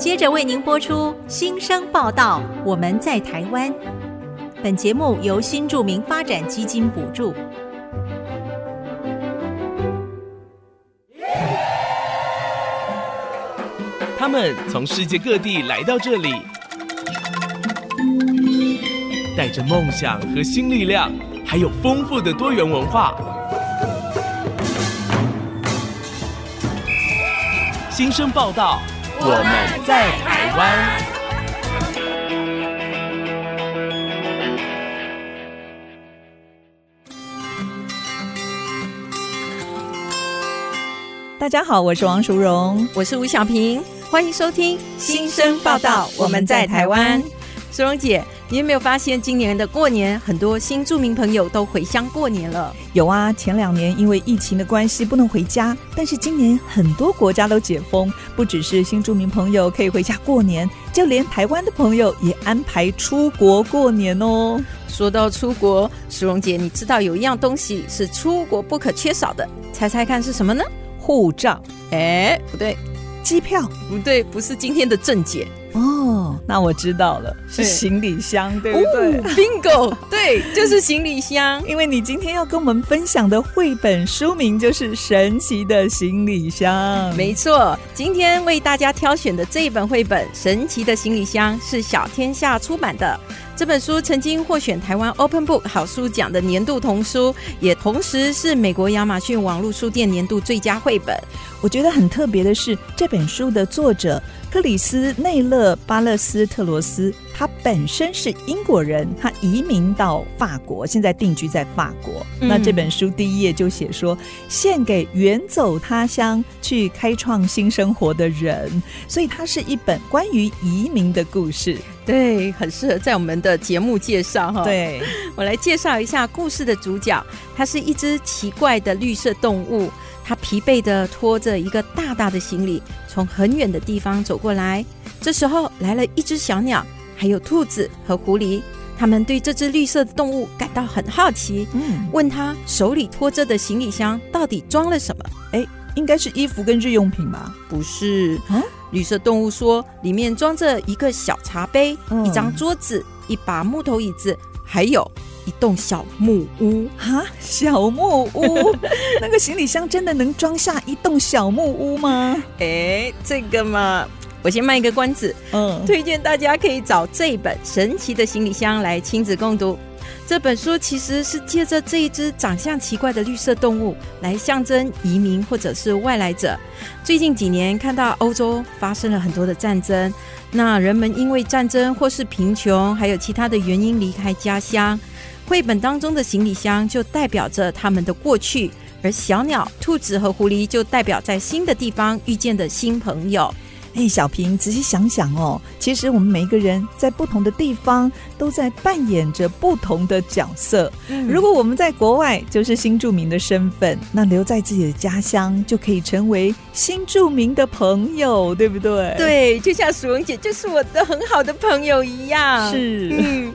接着为您播出新生报道。我们在台湾。本节目由新住民发展基金补助。他们从世界各地来到这里，带着梦想和新力量，还有丰富的多元文化。新生报道，我们在台湾。大家好，我是王淑荣，我是吴小平，欢迎收听新生报道。我们在台湾，淑荣姐，你有没有发现今年的过年，很多新住民朋友都回乡过年了？有啊，前两年因为疫情的关系不能回家，但是今年很多国家都解封，不只是新住民朋友可以回家过年，就连台湾的朋友也安排出国过年哦。说到出国，石荣姐，你知道有一样东西是出国不可缺少的，猜猜看是什么呢？护照？哎，不对，机票？不对，不是今天的正解哦。那我知道了，是行李箱，对，对不对？哦，Bingo，对，就是行李箱。因为你今天要跟我们分享的绘本书名就是《神奇的行李箱》。没错，今天为大家挑选的这一本绘本《神奇的行李箱》是小天下出版的。这本书曾经获选台湾 Open Book 好书奖的年度童书，也同时是美国亚马逊网络书店年度最佳绘本。我觉得很特别的是，这本书的作者克里斯内勒巴勒斯特罗斯，他本身是英国人，他移民到法国，现在定居在法国。嗯、那这本书第一页就写说，献给远走他乡去开创新生活的人，所以它是一本关于移民的故事。对，很适合在我们的节目介绍哈。对，我来介绍一下故事的主角，它是一只奇怪的绿色动物，它疲惫的拖着一个大大的行李，从很远的地方走过来。这时候来了一只小鸟，还有兔子和狐狸，他们对这只绿色的动物感到很好奇，嗯，问他手里拖着的行李箱到底装了什么？哎，应该是衣服跟日用品吧？不是，嗯。绿色动物说：“里面装着一个小茶杯、嗯、一张桌子、一把木头椅子，还有一栋小木屋。哈，小木屋？那个行李箱真的能装下一栋小木屋吗？哎，这个嘛，我先卖一个关子。嗯，推荐大家可以找这本《神奇的行李箱》来亲子共读。”这本书其实是借着这一只长相奇怪的绿色动物来象征移民或者是外来者。最近几年看到欧洲发生了很多的战争，那人们因为战争或是贫穷，还有其他的原因离开家乡。绘本当中的行李箱就代表着他们的过去，而小鸟、兔子和狐狸就代表在新的地方遇见的新朋友。哎，小平，仔细想想哦，其实我们每一个人在不同的地方都在扮演着不同的角色。嗯，如果我们在国外，就是新住民的身份；那留在自己的家乡，就可以成为新住民的朋友，对不对？对，就像淑荣姐就是我的很好的朋友一样。是，嗯，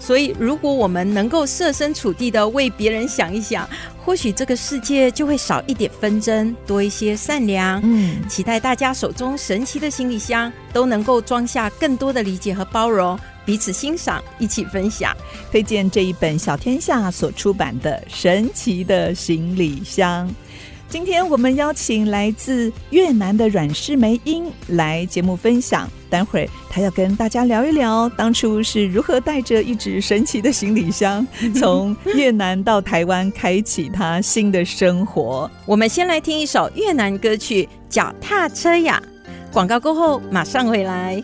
所以如果我们能够设身处地的为别人想一想。或许这个世界就会少一点纷争，多一些善良。嗯，期待大家手中神奇的行李箱都能够装下更多的理解和包容，彼此欣赏，一起分享。推荐这一本小天下所出版的《神奇的行李箱》。今天我们邀请来自越南的阮诗梅英来节目分享。待会儿她要跟大家聊一聊，当初是如何带着一只神奇的行李箱，从越南到台湾，开启她新的生活。我们先来听一首越南歌曲《脚踏车呀》。广告过后马上回来。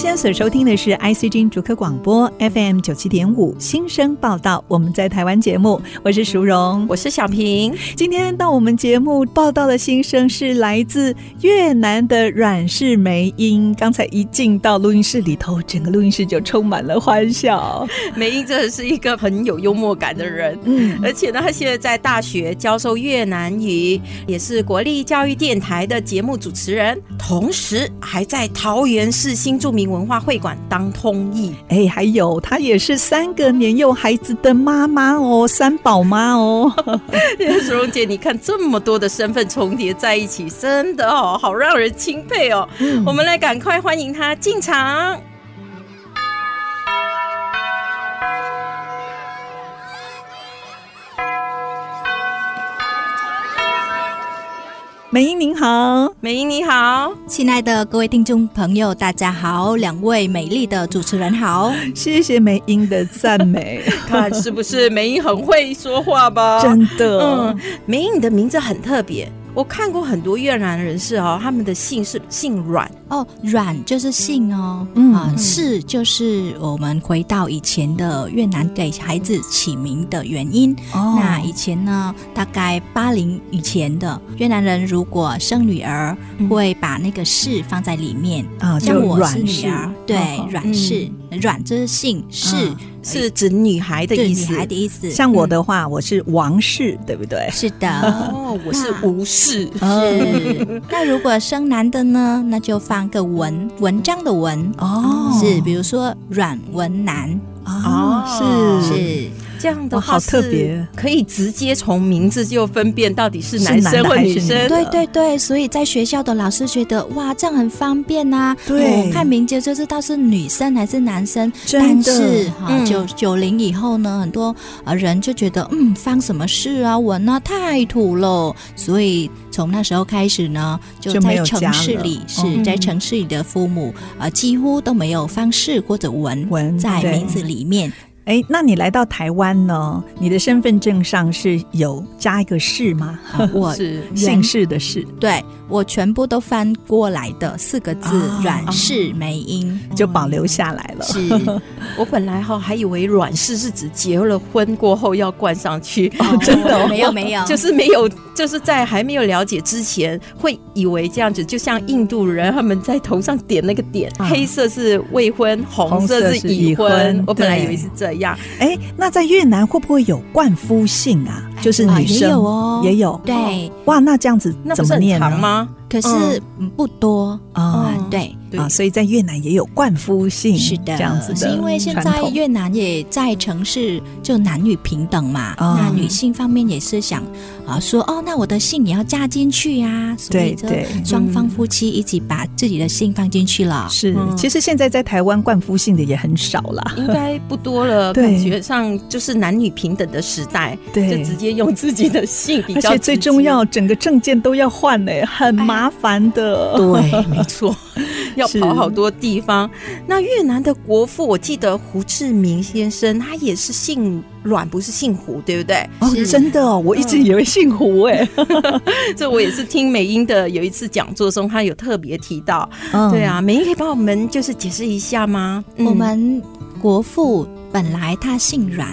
现在所收听的是 ICG 主科广播 FM 九七点五新生报道，我们在台湾节目，我是淑荣，我是小平。今天到我们节目报道的新生是来自越南的阮氏梅英。刚才一进到录音室里头，整个录音室就充满了欢笑。梅英真的是一个很有幽默感的人，嗯，而且呢，他现在在大学教授越南语，也是国立教育电台的节目主持人，同时还在桃园市新住民文化会馆当通译。哎，还有她也是三个年幼孩子的妈妈哦，三宝妈哦。淑荣姐，你看这么多的身份重叠在一起，真的哦，好让人钦佩哦。嗯、我们来赶快欢迎她进场。梅英您好，美英你好，亲爱的各位听众朋友，大家好，两位美丽的主持人好，谢谢美英的赞美，看是不是美英很会说话吧？真的，嗯，美英你的名字很特别。我看过很多越南人士哦，他们的姓是姓阮。哦，阮就是姓哦，嗯啊，氏就是我们回到以前的越南给孩子起名的原因。哦，那以前呢，大概八零以前的越南人如果生女儿，会把那个氏放在里面啊，像我是女儿，对，阮氏，阮就是姓氏。是指女孩的意思，女孩的意思。像我的话，我是王氏，对不对？是的。哦，我是吴氏。是。那如果生男的呢？那就放个文，文章的文。哦。是，比如说阮文男。哦，是是。这样的话是可以直接从名字就分辨到底是男生或女生。对对对，所以在学校的老师觉得哇，这样很方便呐。对，看名字就知道是女生还是男生。但是哈，九九零以后呢，很多呃人就觉得嗯，方什么事啊文啊太土了，所以从那时候开始呢，就在城市里是在城市里的父母呃几乎都没有方式或者文文在名字里面。哎，那你来到台湾呢？你的身份证上是有加一个氏吗？我 是姓氏的氏，对。我全部都翻过来的四个字，阮氏梅英就保留下来了。是 我本来哈还以为阮氏是指结了婚过后要冠上去，哦 真的没有没有，就是没有，就是在还没有了解之前会以为这样子，就像印度人他们在头上点那个点，黑色是未婚，红色是已婚。我本来以为是这样。哎，那在越南会不会有冠夫姓啊？就是女生也有哦，也有。对，哇，那这样子怎么念呢？可是不多啊，对。啊，所以在越南也有冠夫姓，是的，这样子的。是因为现在越南也在城市就男女平等嘛，那女性方面也是想啊说哦，那我的姓也要加进去呀，所以这双方夫妻一起把自己的姓放进去了。是，其实现在在台湾冠夫姓的也很少了，应该不多了。感觉上就是男女平等的时代，对，就直接用自己的姓比较。而且最重要，整个证件都要换呢，很麻烦的。对，没错。要跑好多地方。那越南的国父，我记得胡志明先生，他也是姓阮，不是姓胡，对不对？哦，真的哦，我一直以为姓胡哎。这我也是听美英的有一次讲座中，他有特别提到。对啊，美英可以帮我们就是解释一下吗？我们国父本来他姓阮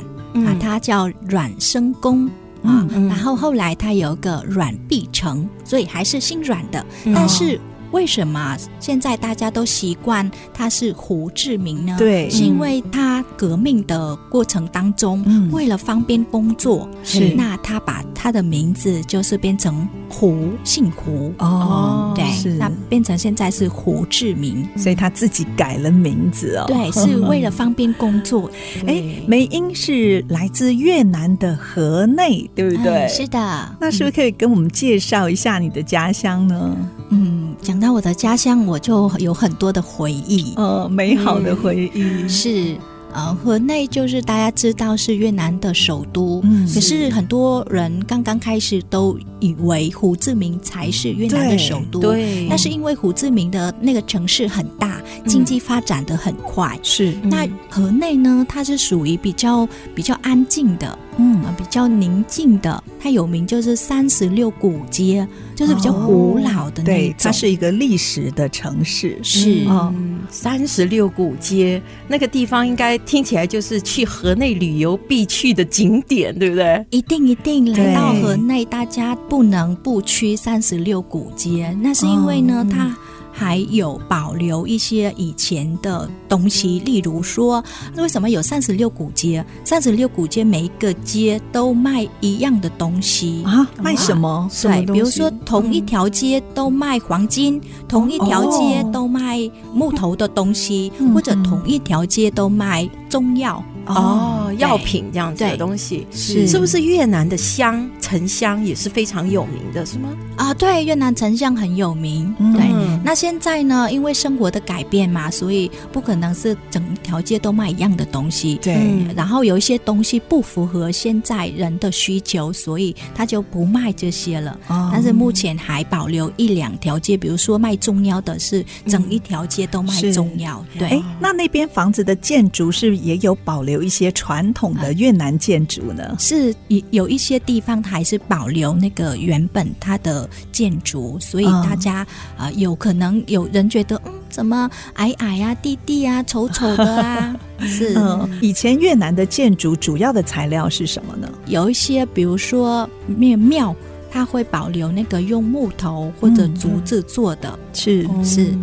啊，他叫阮生公啊，然后后来他有个阮碧城，所以还是姓阮的，但是。为什么现在大家都习惯他是胡志明呢？对，是因为他革命的过程当中，嗯、为了方便工作，是那他把他的名字就是变成胡，姓胡哦，对，是那变成现在是胡志明，所以他自己改了名字哦。对，是为了方便工作。哎，梅英是来自越南的河内，对不对？嗯、是的。那是不是可以跟我们介绍一下你的家乡呢？嗯，讲到我的家乡，我就有很多的回忆，呃，美好的回忆、嗯、是。呃，河内就是大家知道是越南的首都，嗯，可是很多人刚刚开始都以为胡志明才是越南的首都，对。那是因为胡志明的那个城市很大，经济发展的很快，是。那河内呢，它是属于比较比较安静的，嗯，比较宁静的。它有名就是三十六古街，就是比较古老的那种。对，它是一个历史的城市。是，三十六古街那个地方，应该听起来就是去河内旅游必去的景点，对不对？一定一定来到河内，大家不能不去三十六古街。那是因为呢，它。还有保留一些以前的东西，例如说，那为什么有三十六古街？三十六古街每一个街都卖一样的东西啊？卖什么？对，比如说同一条街都卖黄金，嗯、同一条街都卖木头的东西，哦、或者同一条街都卖中药。哦，药品这样子的东西是是不是越南的香沉香也是非常有名的，是吗？啊，对，越南沉香很有名。对，那现在呢，因为生活的改变嘛，所以不可能是整条街都卖一样的东西。对，然后有一些东西不符合现在人的需求，所以他就不卖这些了。但是目前还保留一两条街，比如说卖中药的，是整一条街都卖中药。对，哎，那那边房子的建筑是也有保留？一些传统的越南建筑呢，是有有一些地方它还是保留那个原本它的建筑，所以大家啊、有可能有人觉得嗯，怎么矮矮啊、低低啊、丑丑的啊？是、嗯，以前越南的建筑主要的材料是什么呢？有一些，比如说庙庙，它会保留那个用木头或者竹子做的，嗯、是、嗯、是。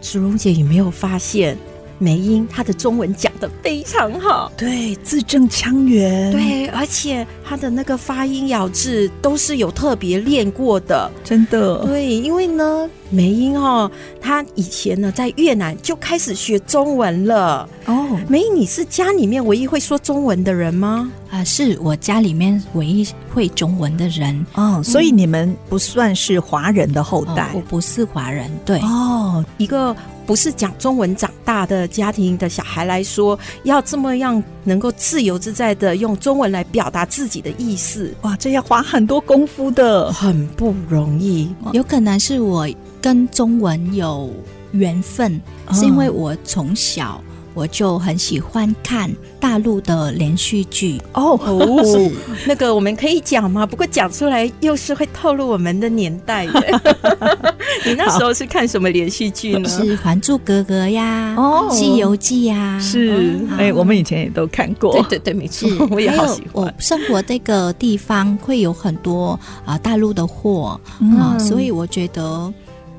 淑荣姐有没有发现？梅英，她的中文讲的非常好，对，字正腔圆，对，而且她的那个发音咬字都是有特别练过的，真的，对，因为呢，梅英哦，她以前呢在越南就开始学中文了。哦，梅英，你是家里面唯一会说中文的人吗？啊、呃，是我家里面唯一会中文的人。哦，所以你们不算是华人的后代，哦、我不是华人，对，哦，一个。不是讲中文长大的家庭的小孩来说，要这么样能够自由自在的用中文来表达自己的意思，哇，这要花很多功夫的，很不容易。有可能是我跟中文有缘分，哦、是因为我从小。我就很喜欢看大陆的连续剧哦，哦 那个我们可以讲吗？不过讲出来又是会透露我们的年代的。你那时候是看什么连续剧呢？是《还珠格格》呀，哦，《西游记》呀，是。哎，我们以前也都看过。对对对，没错，我也好喜欢。我生活这个地方会有很多啊大陆的货啊，所以我觉得。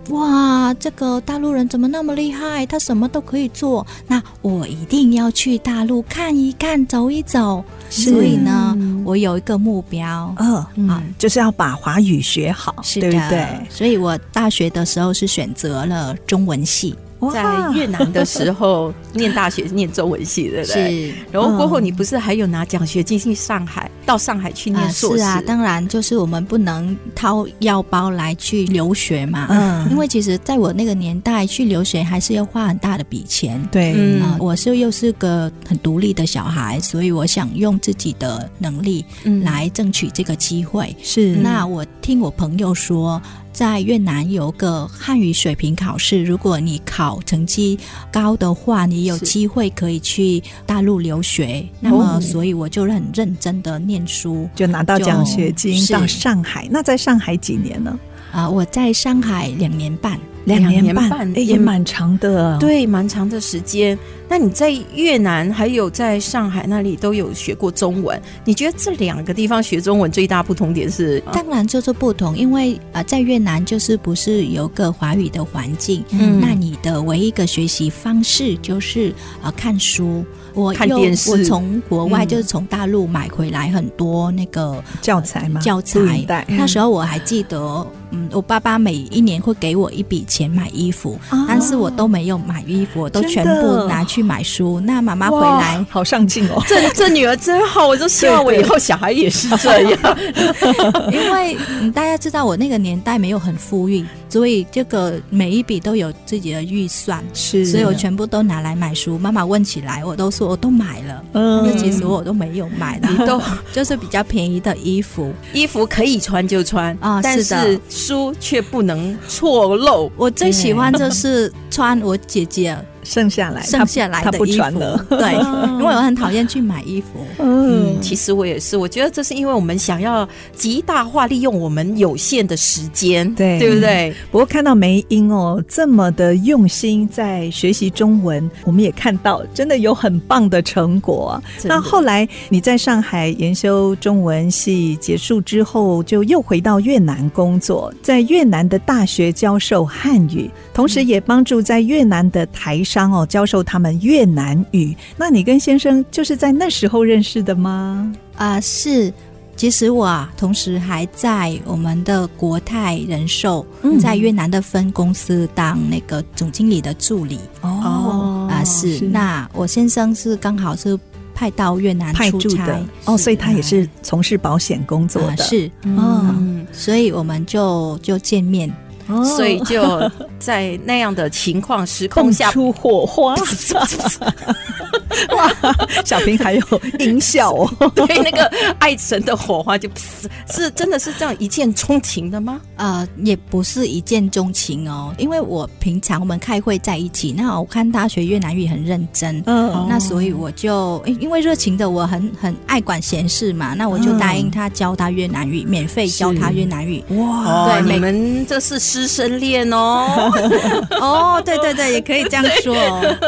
哇，这个大陆人怎么那么厉害？他什么都可以做。那我一定要去大陆看一看，走一走。所以呢，我有一个目标，嗯啊，嗯就是要把华语学好，是的，对不对？所以我大学的时候是选择了中文系。在越南的时候 念大学念中文系，对不对？是。然后过后你不是还有拿奖学金去上海，到上海去念硕士？是啊，当然就是我们不能掏腰包来去留学嘛。嗯。因为其实在我那个年代去留学还是要花很大的笔钱。对。嗯。我是又是个很独立的小孩，所以我想用自己的能力来争取这个机会。是。那我听我朋友说。在越南有个汉语水平考试，如果你考成绩高的话，你有机会可以去大陆留学。那么，所以我就很认真的念书，就拿到奖学金到上海。那在上海几年呢？啊，我在上海两年半。两年半，哎，也蛮长的，对，蛮长的时间。那你在越南还有在上海那里都有学过中文？你觉得这两个地方学中文最大不同点是？当然就是不同，因为啊、呃，在越南就是不是有个华语的环境，嗯，那你的唯一一个学习方式就是啊、呃、看书。我看电视，我从国外就是从大陆买回来很多那个教材嘛，教材。那时候我还记得，嗯，我爸爸每一年会给我一笔钱买衣服，但是我都没有买衣服，我都全部拿去买书。那妈妈回来好上进哦，这这女儿真好，我就希望我以后小孩也是这样。因为嗯，大家知道我那个年代没有很富裕。所以这个每一笔都有自己的预算，是，所以我全部都拿来买书。妈妈问起来，我都说我都买了，嗯，那其实我都没有买的，你都就是比较便宜的衣服，衣服可以穿就穿啊，但是书却不能错漏。我最喜欢就是穿我姐姐剩下来，剩下来的衣服。对，因为我很讨厌去买衣服。嗯，其实我也是，我觉得这是因为我们想要极大化利用我们有限的时间，对，对不对？不过看到梅英哦这么的用心在学习中文，我们也看到真的有很棒的成果。那后来你在上海研修中文系结束之后，就又回到越南工作，在越南的大学教授汉语，同时也帮助在越南的台商哦教授他们越南语。那你跟先生就是在那时候认识的吗？啊、呃，是。其实我啊，同时还在我们的国泰人寿，在越南的分公司当那个总经理的助理。哦，啊、呃，是。是那我先生是刚好是派到越南出差的，哦，所以他也是从事保险工作的。呃、是，嗯，所以我们就就见面。哦、所以就在那样的情况时空下出火花，哇！小平还有音效哦，对，那个爱神的火花就，是真的是这样一见钟情的吗？呃，也不是一见钟情哦，因为我平常我们开会在一起，那我看他学越南语很认真，嗯，那所以我就因为热情的我很很爱管闲事嘛，那我就答应他教他越南语，嗯、免费教他越南语。哇，对，你们这是。师生恋哦，哦，对对对，也可以这样说。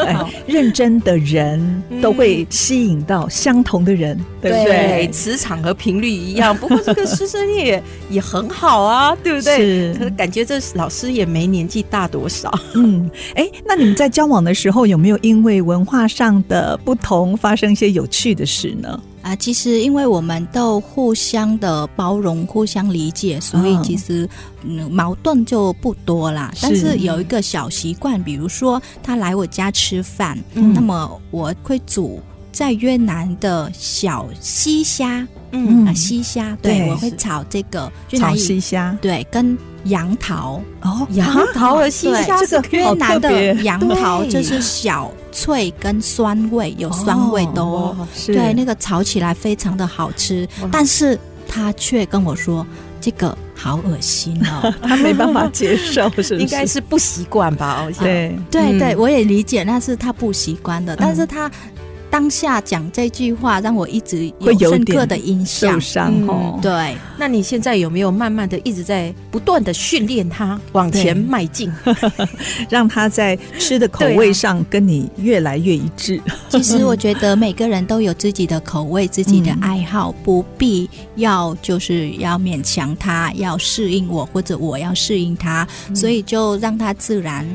哎，认真的人都会吸引到相同的人，嗯、对不对？对，磁场和频率一样。不过这个师生恋也，也很好啊，对不对？是，感觉这老师也没年纪大多少。嗯，哎，那你们在交往的时候有没有因为文化上的不同发生一些有趣的事呢？啊，其实因为我们都互相的包容、互相理解，所以其实嗯矛盾就不多啦。但是有一个小习惯，比如说他来我家吃饭，嗯、那么我会煮在越南的小西虾，嗯。啊西虾，对，对。我会炒这个炒西虾，对，跟杨桃。哦，杨桃和西虾，这个越南的杨桃就是小。脆跟酸味，有酸味的哦，哦对，那个炒起来非常的好吃，但是他却跟我说这个好恶心哦，他没办法接受，是不是？应该是不习惯吧？哦，对。对对，我也理解，那是他不习惯的，但是他。当下讲这句话，让我一直有深刻的印象。受伤哦、嗯，对。那你现在有没有慢慢的一直在不断的训练他往前迈进，让他在吃的口味上跟你越来越一致？其实我觉得每个人都有自己的口味、自己的爱好，嗯、不必要就是要勉强他要适应我，或者我要适应他，嗯、所以就让他自然。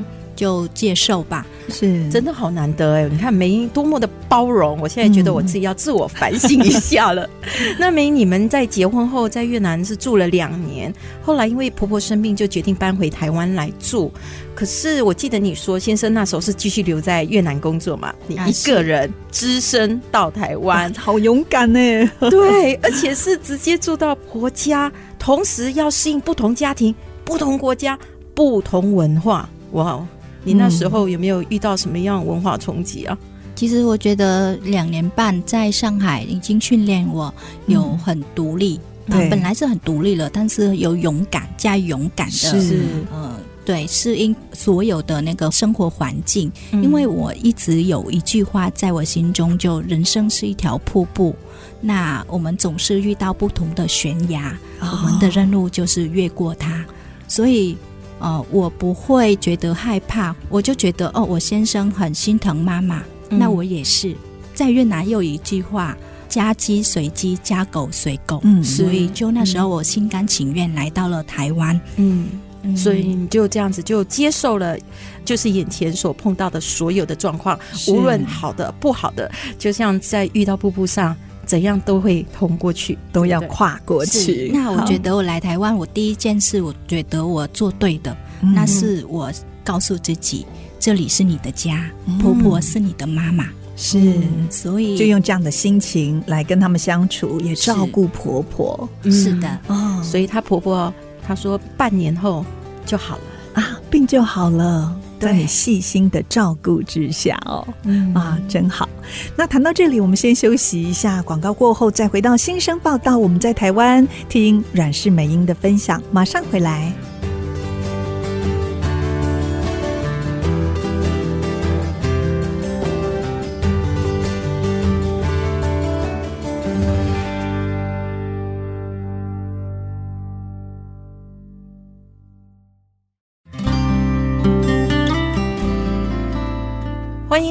就接受吧，是真的好难得哎！你看梅英多么的包容，我现在觉得我自己要自我反省一下了。嗯、那梅英，你们在结婚后在越南是住了两年，后来因为婆婆生病，就决定搬回台湾来住。可是我记得你说，先生那时候是继续留在越南工作嘛？你一个人只身到台湾，好勇敢呢！对，而且是直接住到婆家，同时要适应不同家庭、不同国家、不同文化。哇！你那时候有没有遇到什么样文化冲击啊？其实我觉得两年半在上海已经训练我有很独立，嗯。啊、本来是很独立了，但是有勇敢加勇敢的，是。呃，对，适应所有的那个生活环境。嗯、因为我一直有一句话在我心中，就人生是一条瀑布，那我们总是遇到不同的悬崖，哦、我们的任务就是越过它，所以。呃，我不会觉得害怕，我就觉得哦，我先生很心疼妈妈，嗯、那我也是。在越南又有一句话，家鸡随鸡，家狗随狗，嗯，所以就那时候我心甘情愿来到了台湾，嗯，嗯，所以你就这样子就接受了，就是眼前所碰到的所有的状况，无论好的不好的，就像在遇到瀑布上。怎样都会通过去，都要跨过去。那我觉得我来台湾，我第一件事，我觉得我做对的，嗯、那是我告诉自己，这里是你的家，嗯、婆婆是你的妈妈，是，嗯、所以就用这样的心情来跟他们相处，也照顾婆婆。是。的，哦，所以她婆婆她说半年后就好了。啊，病就好了。在你细心的照顾之下哦，嗯啊，真好。那谈到这里，我们先休息一下，广告过后再回到新生报道。我们在台湾听阮氏美英的分享，马上回来。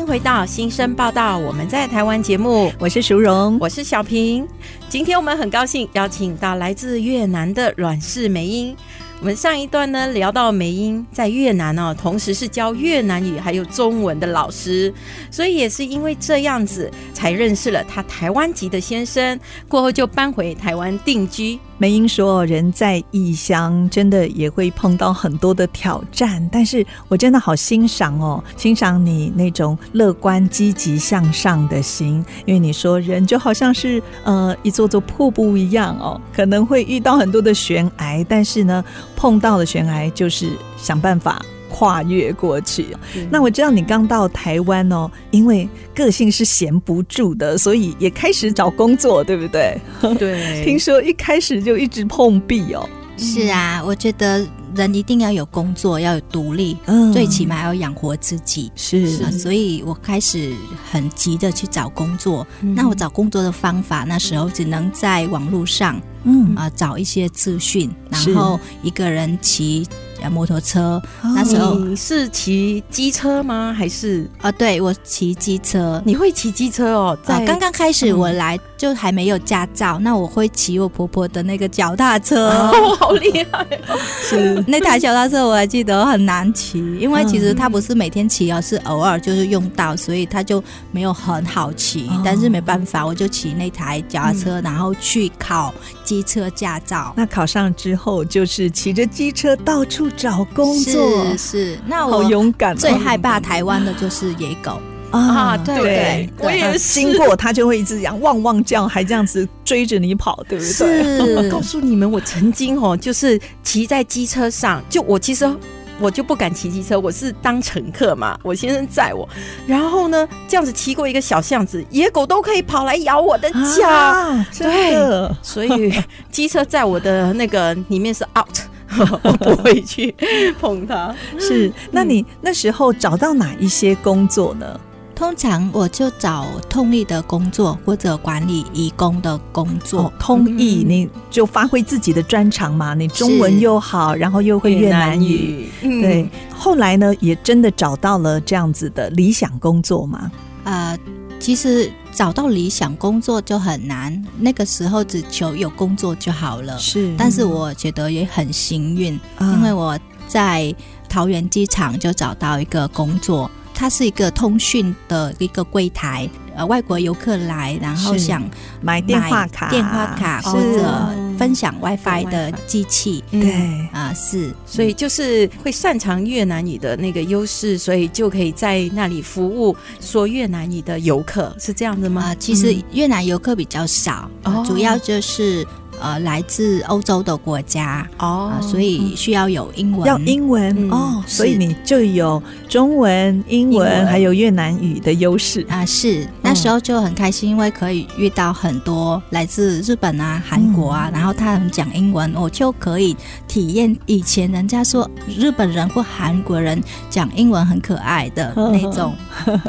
回到新生报道，我们在台湾节目，我是淑荣，我是小平。今天我们很高兴邀请到来自越南的阮氏梅英。我们上一段呢聊到梅英在越南哦，同时是教越南语还有中文的老师，所以也是因为这样子才认识了她台湾籍的先生，过后就搬回台湾定居。梅英说：“人在异乡，真的也会碰到很多的挑战，但是我真的好欣赏哦，欣赏你那种乐观、积极向上的心。因为你说人就好像是呃一座座瀑布一样哦，可能会遇到很多的悬崖，但是呢，碰到的悬崖就是想办法。”跨越过去，那我知道你刚到台湾哦，因为个性是闲不住的，所以也开始找工作，对不对？对，听说一开始就一直碰壁哦。是啊，我觉得人一定要有工作，要有独立，嗯，最起码要养活自己。是，啊，所以我开始很急的去找工作。嗯。那我找工作的方法，那时候只能在网络上，嗯啊，找一些资讯，然后一个人骑。摩托车，那时候你是骑机车吗？还是啊？对，我骑机车。你会骑机车哦？在刚刚开始我来就还没有驾照，那我会骑我婆婆的那个脚踏车，哦，好厉害哦！是那台脚踏车我还记得很难骑，因为其实它不是每天骑哦，是偶尔就是用到，所以它就没有很好骑。但是没办法，我就骑那台脚踏车，然后去考机车驾照。那考上之后，就是骑着机车到处。找工作是是，那我好勇敢。最害怕台湾的就是野狗啊，对对，对，我也是经过它就会一直这样汪汪叫，还这样子追着你跑，对不对？是，告诉你们，我曾经哦，就是骑在机车上，就我其实我就不敢骑机车，我是当乘客嘛，我先生载我，然后呢，这样子骑过一个小巷子，野狗都可以跑来咬我的脚，啊、对，所以机车在我的那个里面是 out。我不会去碰它。是，那你那时候找到哪一些工作呢？通常我就找通译的工作，或者管理移工的工作。哦、通译，你就发挥自己的专长嘛。你中文又好，然后又会越南语。越南语。对，后来呢，也真的找到了这样子的理想工作嘛？呃。其实找到理想工作就很难，那个时候只求有工作就好了。是，但是我觉得也很幸运，嗯、因为我在桃园机场就找到一个工作，它是一个通讯的一个柜台。呃，外国游客来，然后想买电话卡、电话卡或者分享 WiFi 的机器，对。啊，是，所以就是会擅长越南语的那个优势，所以就可以在那里服务说越南语的游客，是这样子吗？啊，其实越南游客比较少，嗯，主要就是。呃，来自欧洲的国家哦、呃，所以需要有英文，要英文、嗯、哦，所以你就有中文、英文，还有越南语的优势。啊。是。那时候就很开心，因为可以遇到很多来自日本啊、韩国啊，嗯、然后他们讲英文，我就可以体验以前人家说日本人或韩国人讲英文很可爱的那种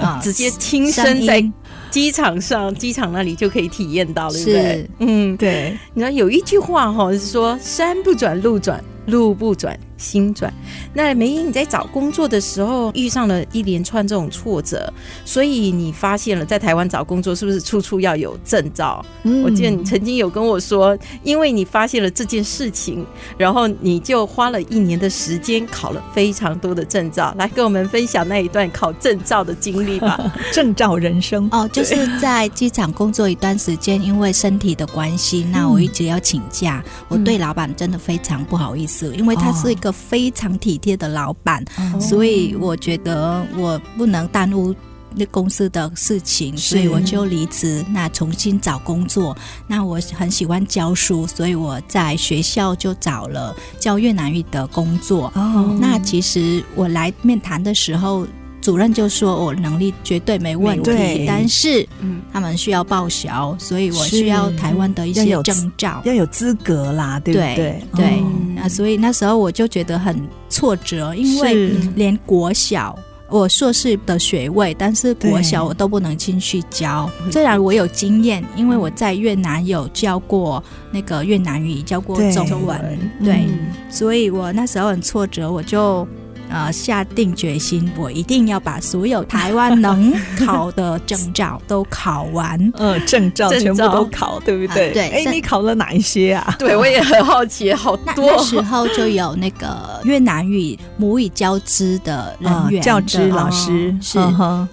啊，直接亲身在。机场上，机场那里就可以体验到了，对不对？嗯，对。你知道有一句话哈，是说山不转路转，路不转。心转。那梅英，你在找工作的时候遇上了一连串这种挫折，所以你发现了在台湾找工作是不是处处要有证照？嗯，我记得你曾经有跟我说，因为你发现了这件事情，然后你就花了一年的时间考了非常多的证照，来跟我们分享那一段考证照的经历吧。证照人生哦，就是在机场工作一段时间，因为身体的关系，那我一直要请假，嗯，我对老板真的非常不好意思，因为他是一个。非常体贴的老板，哦，所以我觉得我不能耽误那公司的事情，所以我就离职，那重新找工作。那我很喜欢教书，所以我在学校就找了教越南语的工作。哦，那其实我来面谈的时候。主任就说：“我能力绝对没问题，但是，嗯，他们需要报销，所以我需要台湾的一些证照，要有资格啦，对不对？对，对，那所以那时候我就觉得很挫折，因为连国小我硕士的学位，但是国小我都不能进去教。虽然我有经验，因为我在越南有教过那个越南语，教过中文，对，所以我那时候很挫折，我就。”呃下定决心，我一定要把所有台湾能考的证照都考完。呃，证照全部都考，对不对？啊、对。哎，你考了哪一些啊？对，我也很好奇，好多。那，那时候就有那个越南语母语教资的人员、教资老师，是，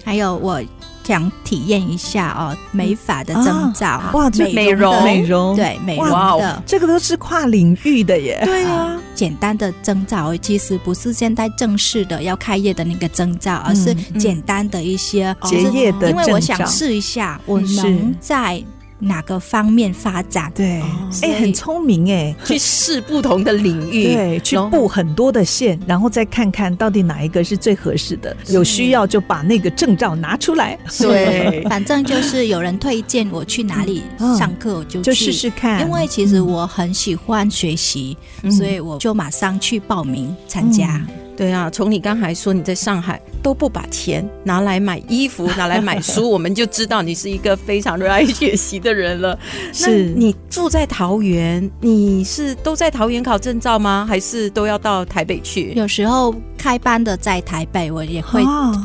还有我。想体验一下哦，美发的征兆，啊、哇，这美容美容对美容的，这个都是跨领域的耶。对啊，简单的征兆其实不是现在正式的要开业的那个征兆，而是简单的一些结业的。因为我想试一下，我能在。哪个方面发展？对，哎、欸，很聪明哎，去试不同的领域，对，去布很多的线，然后再看看到底哪一个是最合适的。有需要就把那个证照拿出来。对，反正就是有人推荐我去哪里上课，我就就试试看。因为其实我很喜欢学习，嗯、所以我就马上去报名参加。嗯对啊，从你刚才说你在上海都不把钱拿来买衣服、拿来买书，我们就知道你是一个非常热爱学习的人了。是你住在桃园，你是都在桃园考证照吗？还是都要到台北去？有时候开班的在台北，我也会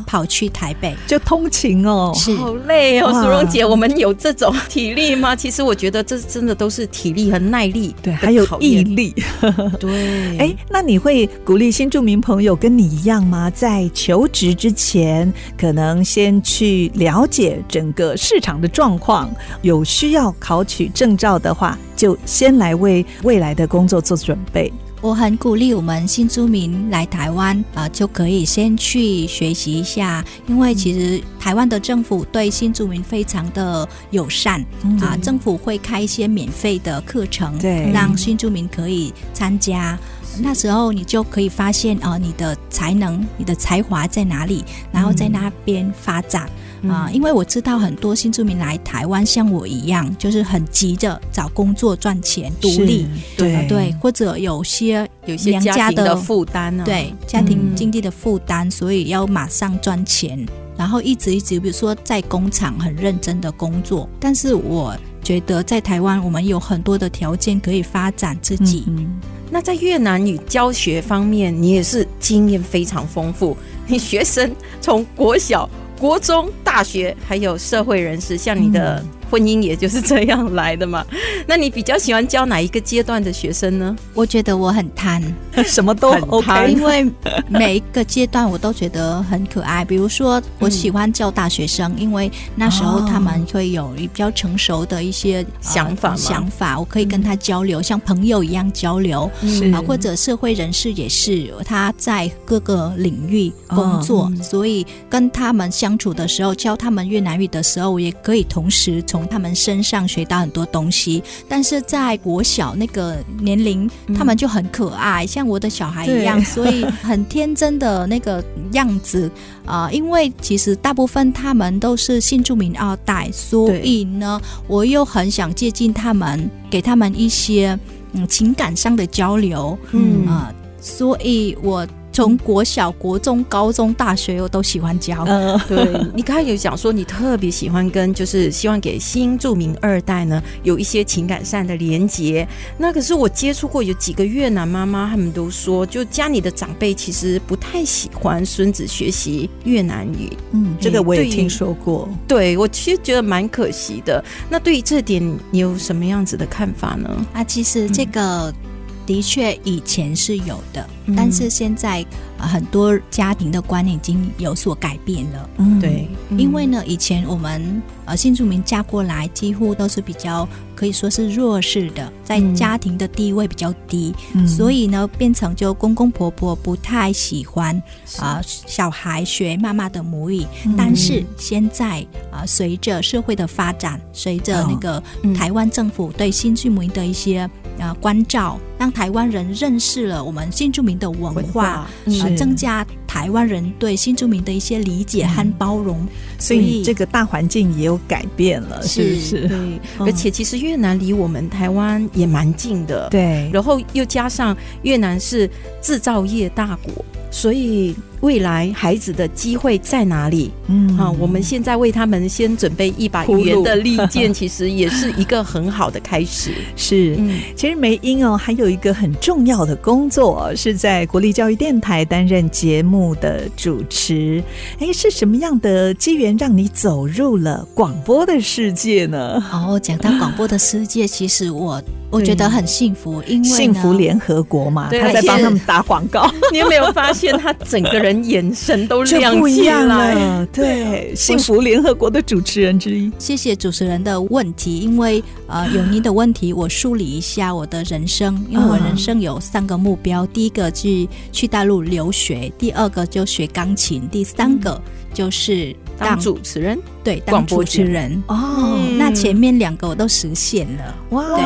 跑去台北，就通勤哦，是好累哦。苏蓉姐，我们有这种体力吗？其实我觉得这真的都是体力和耐力，对，还有毅力。对，哎，那你会鼓励新住民朋友有跟你一样吗？在求职之前，可能先去了解整个市场的状况。有需要考取证照的话，就先来为未来的工作做准备。我很鼓励我们新住民来台湾啊、呃，就可以先去学习一下，因为其实台湾的政府对新住民非常的友善啊、嗯呃，政府会开一些免费的课程，对，让新住民可以参加。那时候你就可以发现啊、呃，你的才能、你的才华在哪里，然后在那边发展啊。因为我知道很多新住民来台湾，像我一样，就是很急着找工作赚钱、独立，对、呃、对，或者有些有些家庭的负担呢，对家庭经济的负担，所以要马上赚钱，然后一直一直，比如说在工厂很认真的工作。但是我觉得在台湾，我们有很多的条件可以发展自己。嗯嗯那在越南语教学方面，你也是经验非常丰富。你学生从国小、国中、大学，还有社会人士，像你的。婚姻也就是这样来的嘛？那你比较喜欢教哪一个阶段的学生呢？我觉得我很贪，什么都 OK，因为每一个阶段我都觉得很可爱。比如说，我喜欢教大学生，嗯、因为那时候他们会有比较成熟的一些想法、呃，想法我可以跟他交流，嗯、像朋友一样交流。是啊，或者社会人士也是，他在各个领域工作，哦、所以跟他们相处的时候，教他们越南语的时候，我也可以同时从他们身上学到很多东西，但是在国小那个年龄，他们就很可爱，嗯、像我的小孩一样，所以很天真的那个样子啊、呃。因为其实大部分他们都是新住民二代，所以呢，我又很想接近他们，给他们一些嗯情感上的交流，嗯啊、呃，所以我。从国小、国中、高中、大学，我都喜欢教。嗯，对，你刚才有讲说，你特别喜欢跟，就是希望给新著名二代呢，有一些情感上的连结。那可是我接触过有几个越南妈妈，他们都说，就家里的长辈其实不太喜欢孙子学习越南语。嗯，这个我也听说过。对，我其实觉得蛮可惜的。那对于这点，你有什么样子的看法呢？啊，其实这个。嗯的确，以前是有的，嗯、但是现在、呃、很多家庭的观念已经有所改变了。嗯，对，因为呢，以前我们呃新住民嫁过来，几乎都是比较可以说是弱势的，在家庭的地位比较低，嗯、所以呢，变成就公公婆婆不太喜欢啊、呃、小孩学妈妈的母语。嗯、但是现在啊、呃，随着社会的发展，随着那个台湾政府对新住民的一些。啊，关照让台湾人认识了我们新住民的文化，文化。呃、增加台湾人对新住民的一些理解和包容，嗯、所以这个大环境也有改变了，是不是？对，嗯、而且其实越南离我们台湾也蛮近的，对。然后又加上越南是制造业大国，所以未来孩子的机会在哪里？嗯，啊，我们现在为他们先准备一把语言的利剑，其实也是一个很好的开始。是，嗯，其实梅英哦，还有一个很重要的工作，是在国立教育电台担任节目的主持。哎，是什么样的机缘让你走入了广播的世界呢？哦，讲到广播的世界，其实我。我觉得很幸福，因为幸福联合国嘛，他在帮他们打广告。你有没有发现他整个人眼神都亮起来了？对，幸福联合国的主持人之一。谢谢主持人的问题，因为呃有您的问题，我梳理一下我的人生，因为我人生有三个目标，第一个去去大陆留学，第二个就学钢琴，第三个就是。当主持人，对，当主持人。哦，那前面两个我都实现了。哇！对，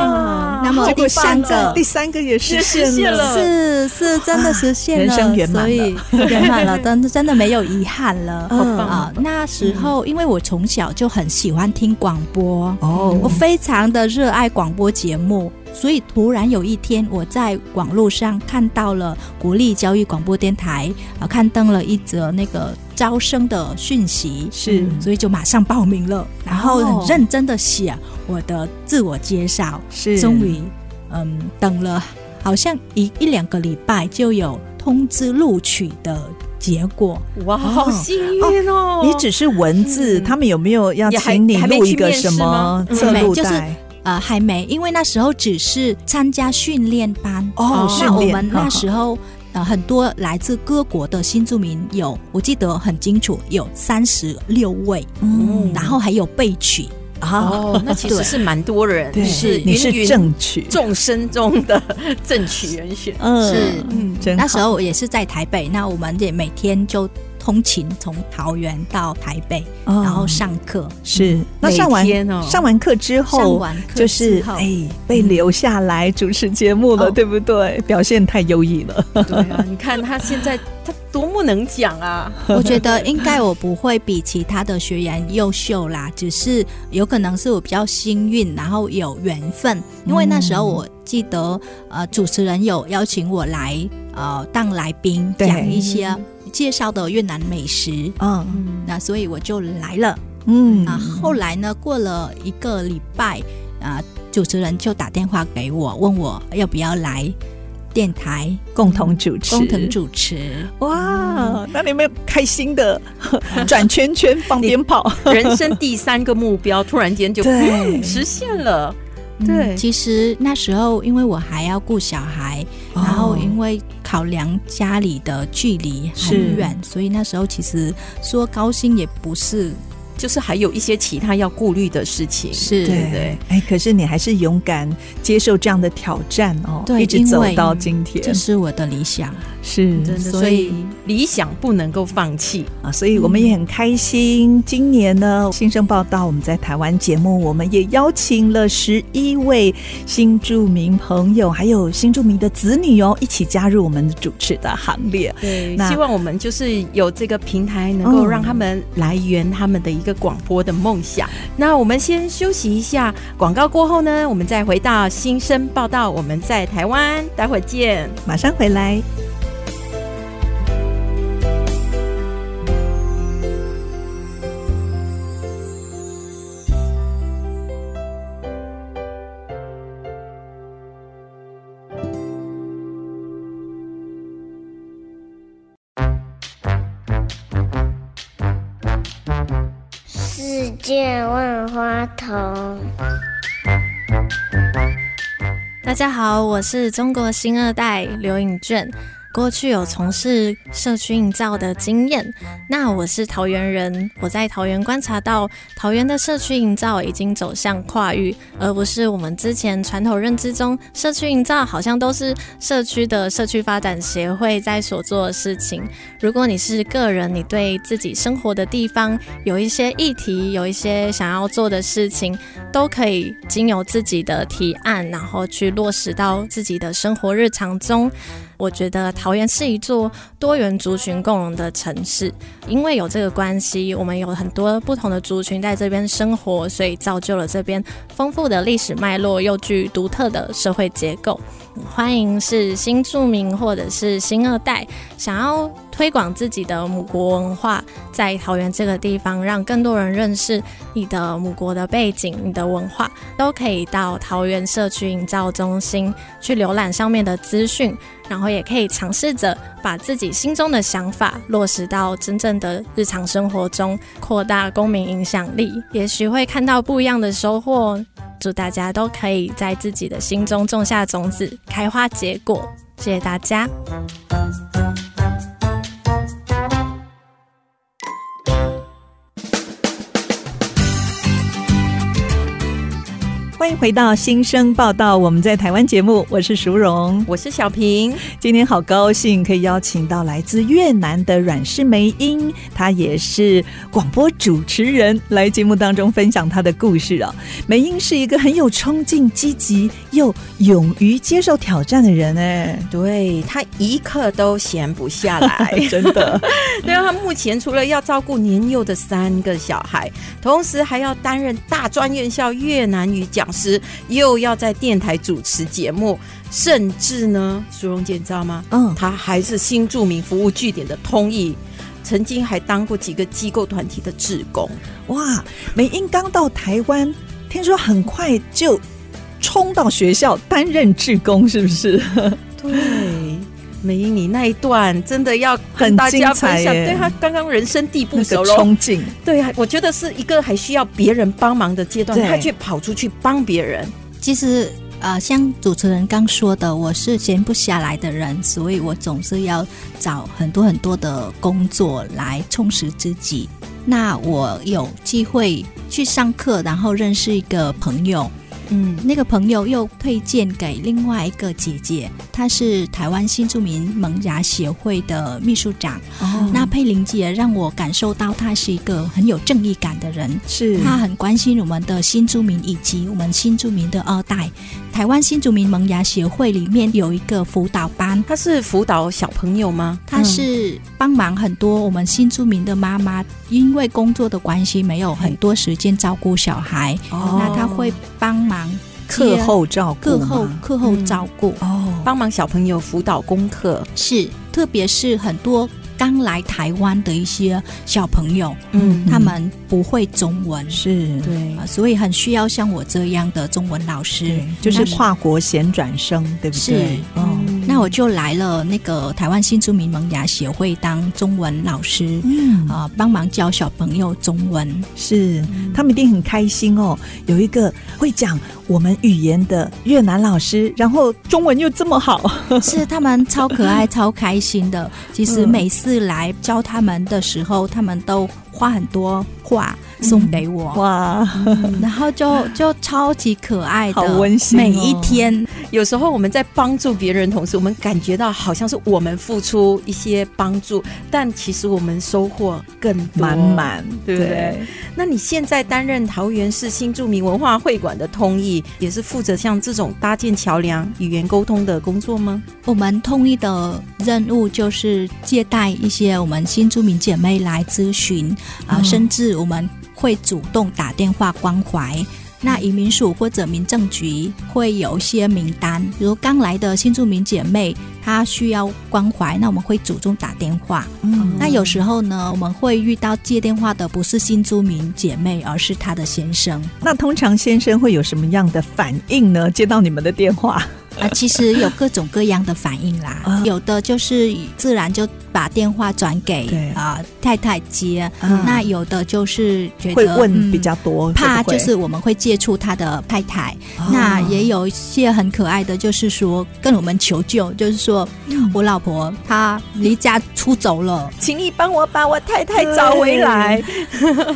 那么第三个，第三个也实现了，是是真的实现了，人生圆满了，所以圆满了，真真的没有遗憾了。啊！那时候，因为我从小就很喜欢听广播哦，我非常的热爱广播节目。所以突然有一天，我在网络上看到了国立教育广播电台啊，刊登了一则那个招生的讯息，是，所以就马上报名了，然后很认真的写我的自我介绍，是，终于，嗯，等了好像一一两个礼拜就有通知录取的结果，哇，好幸运哦！你只是文字，他们有没有要请你录一个什么测录带？呃，还没，因为那时候只是参加训练班。哦。那我们那时候呃，很多来自各国的新住民有，我记得很清楚，有三十六位，嗯，然后还有被取哦，那其实是蛮多人，是你是正取众生中的正取人选，嗯，是，嗯，那时候我也是在台北，那我们也每天就。通勤从桃园到台北，哦、然后上课是。那上完上完课之后，就是哎被留下来主持节目了，哦、对不对？表现太优异了。对啊，你看他现在他多么能讲啊！我觉得应该我不会比其他的学员优秀啦，只是有可能是我比较幸运，然后有缘分。因为那时候我记得呃，主持人有邀请我来呃当来宾讲一些。介绍的越南美食，嗯，那所以我就来了，嗯，啊，后来呢，过了一个礼拜，啊，主持人就打电话给我，问我要不要来电台共同主持，共同主持，哇，那你有没有开心的？转圈圈放鞭炮？人生第三个目标突然间就对。实现了。对、嗯，其实那时候因为我还要顾小孩，哦、然后因为考量家里的距离很远，所以那时候其实说高薪也不是。就是还有一些其他要顾虑的事情，是。对对。哎，可是你还是勇敢接受这样的挑战哦，一直走到今天，这是我的理想，是，真的，所以理想不能够放弃啊！所以我们也很开心，今年呢，新生报道我们在台湾节目，我们也邀请了十一位新著名朋友，还有新著名的子女哦，一起加入我们主持的行列。对，那希望我们就是有这个平台，能够让他们来圆他们的一个广播的梦想。那我们先休息一下，广告过后呢，我们再回到新生报道。我们在台湾，待会儿见，马上回来。见万花筒。大家好，我是中国新二代刘颖娟。过去有从事社区营造的经验，那我是桃园人，我在桃园观察到桃园的社区营造已经走向跨域，而不是我们之前传统认知中社区营造好像都是社区的社区发展协会在所做的事情。如果你是个人，你对自己生活的地方有一些议题，有一些想要做的事情，都可以经由自己的提案，然后去落实到自己的生活日常中。我觉得桃园是一座多元族群共融的城市，因为有这个关系，我们有很多不同的族群在这边生活，所以造就了这边丰富的历史脉络，又具独特的社会结构。欢迎是新住民或者是新二代，想要推广自己的母国文化，在桃园这个地方，让更多人认识你的母国的背景、你的文化，都可以到桃园社区营造中心去浏览上面的资讯，然后也可以尝试着把自己心中的想法落实到真正的日常生活中，扩大公民影响力，也许会看到不一样的收获。祝大家都可以在自己的心中种下种子，开花结果。谢谢大家。欢迎回到新生报道，我们在台湾节目，我是淑荣，我是小平。今天好高兴可以邀请到来自越南的阮氏梅英，她也是广播主持人，来节目当中分享她的故事啊。梅英是一个很有冲劲、积极又勇于接受挑战的人哎，对，她一刻都闲不下来，真的。对啊，她目前除了要照顾年幼的三个小孩，同时还要担任大专院校越南语讲。时又要在电台主持节目，甚至呢，苏荣姐你知道吗？嗯，他还是新著名服务据点的通译，曾经还当过几个机构团体的志工。哇，美英刚到台湾，听说很快就冲到学校担任志工，是不是？对。玫英，你那一段真的要跟大家分享，对他刚刚人生地不熟，冲劲，对啊，我觉得是一个还需要别人帮忙的阶段，他却跑出去帮别人。其实，呃，像主持人刚说的，我是闲不下来的人，所以我总是要找很多很多的工作来充实自己。那我有机会去上课，然后认识一个朋友。嗯，那个朋友又推荐给另外一个姐姐，她是台湾新住民萌芽协会的秘书长。哦，那佩玲姐让我感受到她是一个很有正义感的人，是她很关心我们的新住民以及我们新住民的二代。台湾新住民萌芽协会里面有一个辅导班，他是辅导小朋友吗？他是帮忙很多我们新住民的妈妈，因为工作的关系没有很多时间照顾小孩，哦，那他会帮忙课后照顾，课后课后照顾。哦，帮忙小朋友辅导功课，是特别是很多。刚来台湾的一些小朋友，嗯，他们不会中文，是。对，所以很需要像我这样的中文老师，就是跨国衔转生，对不对？哦，那我就来了那个台湾新住民萌芽协会当中文老师，嗯。啊，帮忙教小朋友中文，是他们一定很开心哦，有一个会讲我们语言的越南老师，然后中文又这么好，是他们超可爱、超开心的。其实每次。来教他们的时候，他们都画很多画送给我，嗯、哇、嗯，然后就就超级可爱的，好温馨哦。每一天，有时候我们在帮助别人的同时，我们感觉到好像是我们付出一些帮助，但其实我们收获更满满，对不对？对。那你现在担任桃园市新著名文化会馆的通译，也是负责像这种搭建桥梁、语言沟通的工作吗？我们通译的任务就是接待一些我们新住民姐妹来咨询。啊，甚至我们会主动打电话关怀。那移民署或者民政局会有一些名单，比如刚来的新住民姐妹，她需要关怀，那我们会主动打电话。嗯，那有时候呢，我们会遇到接电话的不是新住民姐妹，而是她的先生。那通常先生会有什么样的反应呢？接到你们的电话？啊，其实有各种各样的反应啦，啊、有的就是自然就把电话转给啊太太接，嗯、那有的就是觉得会问比较多，怕就是我们会接触他的太太，哦、那也有一些很可爱的，就是说跟我们求救，就是说、嗯、我老婆她离家出走了，请你帮我把我太太找回来。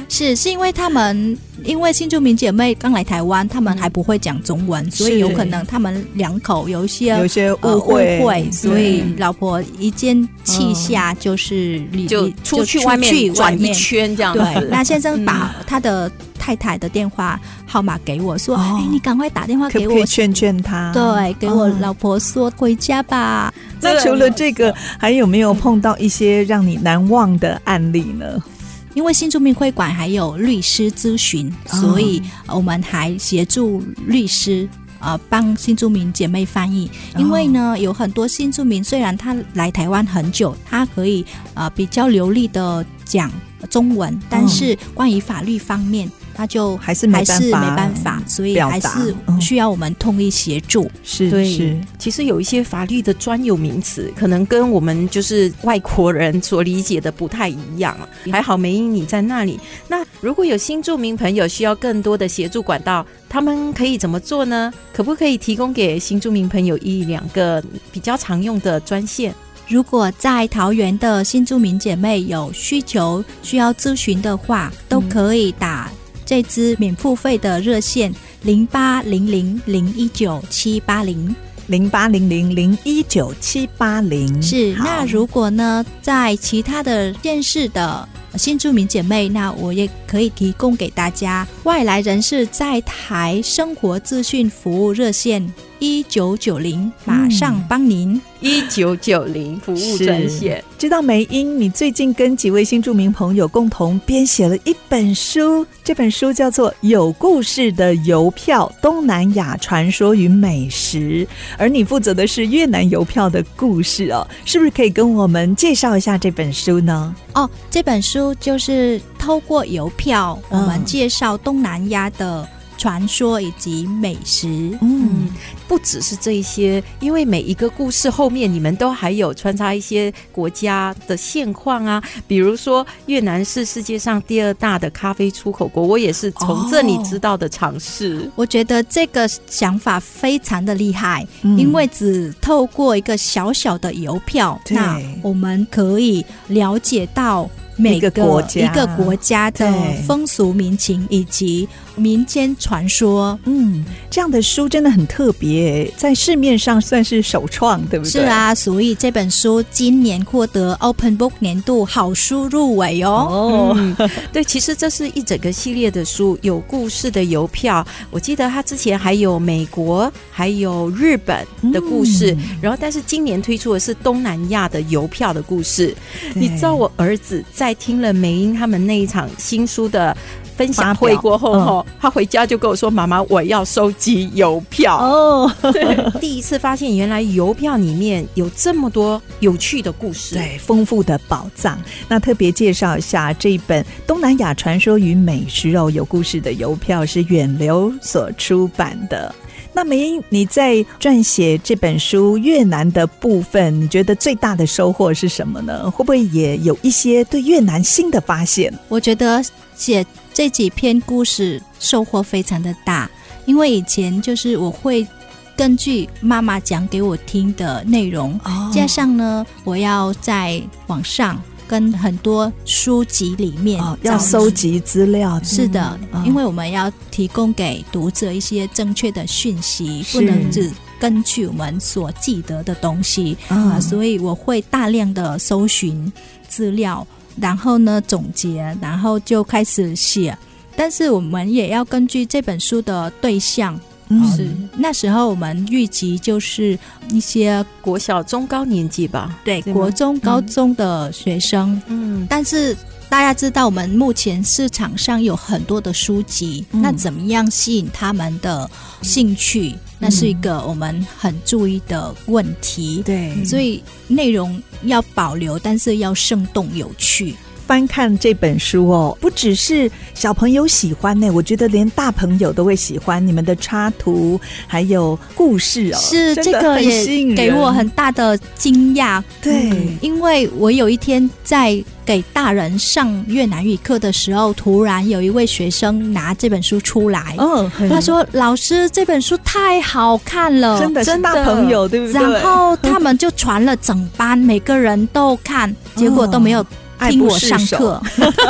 是是因为他们。因为新住民姐妹刚来台湾，他们还不会讲中文，嗯、所以有可能他们两口有一些有些误会，呃、误会，所以老婆一见气下就是就出去外面转一圈这样。对，那先生把他的太太的电话号码给我说：“哎、你赶快打电话给我，可以劝劝他。”对，给我老婆说回家吧。嗯、那除了这个，还有没有碰到一些让你难忘的案例呢？因为新住民会馆还有律师咨询，所以我们还协助律师呃帮新住民姐妹翻译，因为呢、哦、有很多新住民虽然他来台湾很久，他可以呃比较流利的讲中文，但是关于法律方面。嗯他就还是还是没办法，所以还是需要我们通力协助。是、是，其实有一些法律的专有名词，可能跟我们就是外国人所理解的不太一样。还好梅英你在那里。那如果有新住民朋友需要更多的协助管道，他们可以怎么做呢？可不可以提供给新住民朋友一两个比较常用的专线？如果在桃园的新住民姐妹有需求需要咨询的话，都可以打。这支免付费的热线零八零零零一九七八零零八零零零一九七八零是。那如果呢，在其他的县市的新住民姐妹，那我也可以提供给大家外来人士在台生活资讯服务热线一九九零，马上帮您。一九九零服务专线。知道梅英，你最近跟几位新著名朋友共同编写了一本书，这本书叫做《有故事的邮票：东南亚传说与美食》，而你负责的是越南邮票的故事哦，是不是可以跟我们介绍一下这本书呢？哦，这本书就是透过邮票，我们介绍东南亚的。传说以及美食，嗯，不只是这一些，因为每一个故事后面，你们都还有穿插一些国家的现况啊。比如说，越南是世界上第二大的咖啡出口国，我也是从这里知道的尝试。我觉得这个想法非常的厉害，嗯，因为只透过一个小小的邮票，那我们可以了解到。每个国家一个国家的风俗民情以及民间传说，嗯，这样的书真的很特别，在市面上算是首创，对不对？是啊，所以这本书今年获得 Open Book 年度好书入围哦。哦、嗯，对，其实这是一整个系列的书，有故事的邮票。我记得他之前还有美国，还有日本的故事，嗯、然后但是今年推出的是东南亚的邮票的故事。你知道我儿子在。在听了梅英他们那一场新书的分享会过后，嗯、他回家就跟我说：“妈妈，我要收集邮票。” 哦，第一次发现原来邮票里面有这么多有趣的故事，对，丰富的宝藏。那特别介绍一下这一本《东南亚传说与美食》哦，有故事的邮票是远流所出版的。那梅英，你在撰写这本书越南的部分，你觉得最大的收获是什么呢？会不会也有一些对越南新的发现？我觉得写这几篇故事收获非常的大，因为以前就是我会根据妈妈讲给我听的内容，哦、加上呢，我要在网上。跟很多书籍里面、哦、要收集资料，是的、嗯，因为我们要提供给读者一些正确的讯息，不能只根据我们所记得的东西啊、嗯，所以我会大量的搜寻资料，然后呢总结，然后就开始写。但是我们也要根据这本书的对象。是那时候我们预计就是一些国小、中高年级吧，对，国中、高中的学生。嗯，但是大家知道，我们目前市场上有很多的书籍，嗯，那怎么样吸引他们的兴趣？那是一个我们很注意的问题。对，所以内容要保留，但是要生动有趣。翻看这本书哦，不只是小朋友喜欢呢，我觉得连大朋友都会喜欢。你们的插图还有故事哦，是这个也给我很大的惊讶。对、嗯，因为我有一天在给大人上越南语课的时候，突然有一位学生拿这本书出来，嗯，他说：“老师，这本书太好看了，真的真大朋友，对不对？”然后他们就传了整班，每个人都看，结果都没有。听我上课，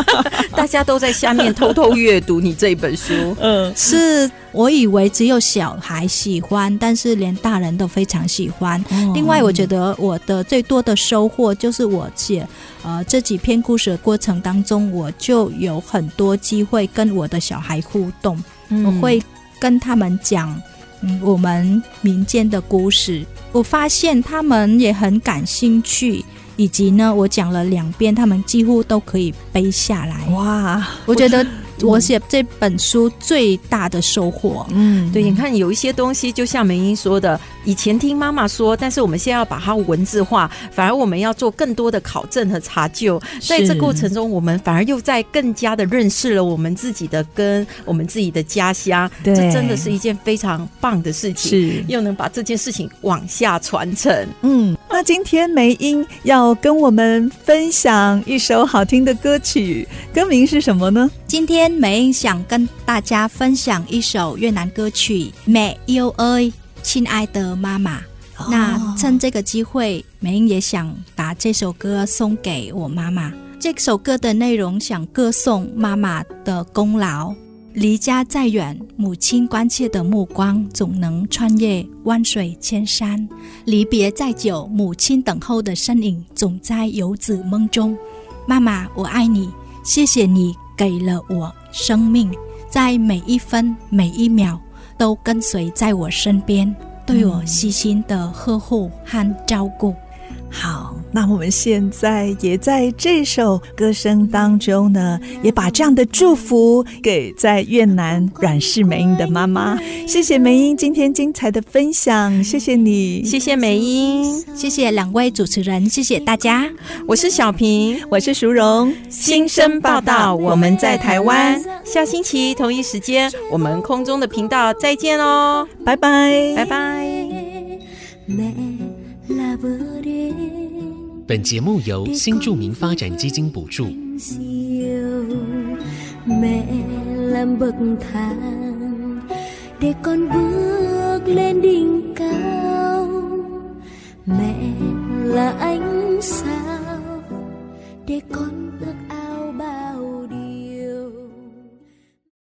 大家都在下面偷偷阅读你这一本书。嗯，是我以为只有小孩喜欢，但是连大人都非常喜欢。嗯、另外，我觉得我的最多的收获就是我写呃这几篇故事的过程当中，我就有很多机会跟我的小孩互动。嗯、我会跟他们讲嗯我们民间的故事，我发现他们也很感兴趣。以及呢，我讲了两遍，他们几乎都可以背下来。哇，我觉得我写这本书最大的收获。嗯，对，你看有一些东西，就像梅英说的，以前听妈妈说，但是我们现在要把它文字化，反而我们要做更多的考证和查究。在这过程中，我们反而又在更加的认识了我们自己的根，我们自己的家乡。对，这真的是一件非常棒的事情，是又能把这件事情往下传承。嗯，那今天梅英要跟我们分享一首好听的歌曲，歌名是什么呢？今天梅英想跟大家分享一首越南歌曲《Mẹ yêu ơi》，亲爱的妈妈。哦、那趁这个机会，梅英也想把这首歌送给我妈妈。这首歌的内容想歌颂妈妈的功劳。离家再远，母亲关切的目光总能穿越万水千山；离别再久，母亲等候的身影总在游子梦中。妈妈，我爱你，谢谢你给了我生命，在每一分每一秒都跟随在我身边，对我细心的呵护和照顾。好，那我们现在也在这首歌声当中呢，也把这样的祝福给在越南阮氏梅英的妈妈。谢谢梅英今天精彩的分享，谢谢你，谢谢梅英，谢谢两位主持人，谢谢大家。我是小平，我是淑荣，新生报道，我们在台湾，下星期同一时间，我们空中的频道再见哦，拜拜，拜拜。本节目由新住民发展基金补助。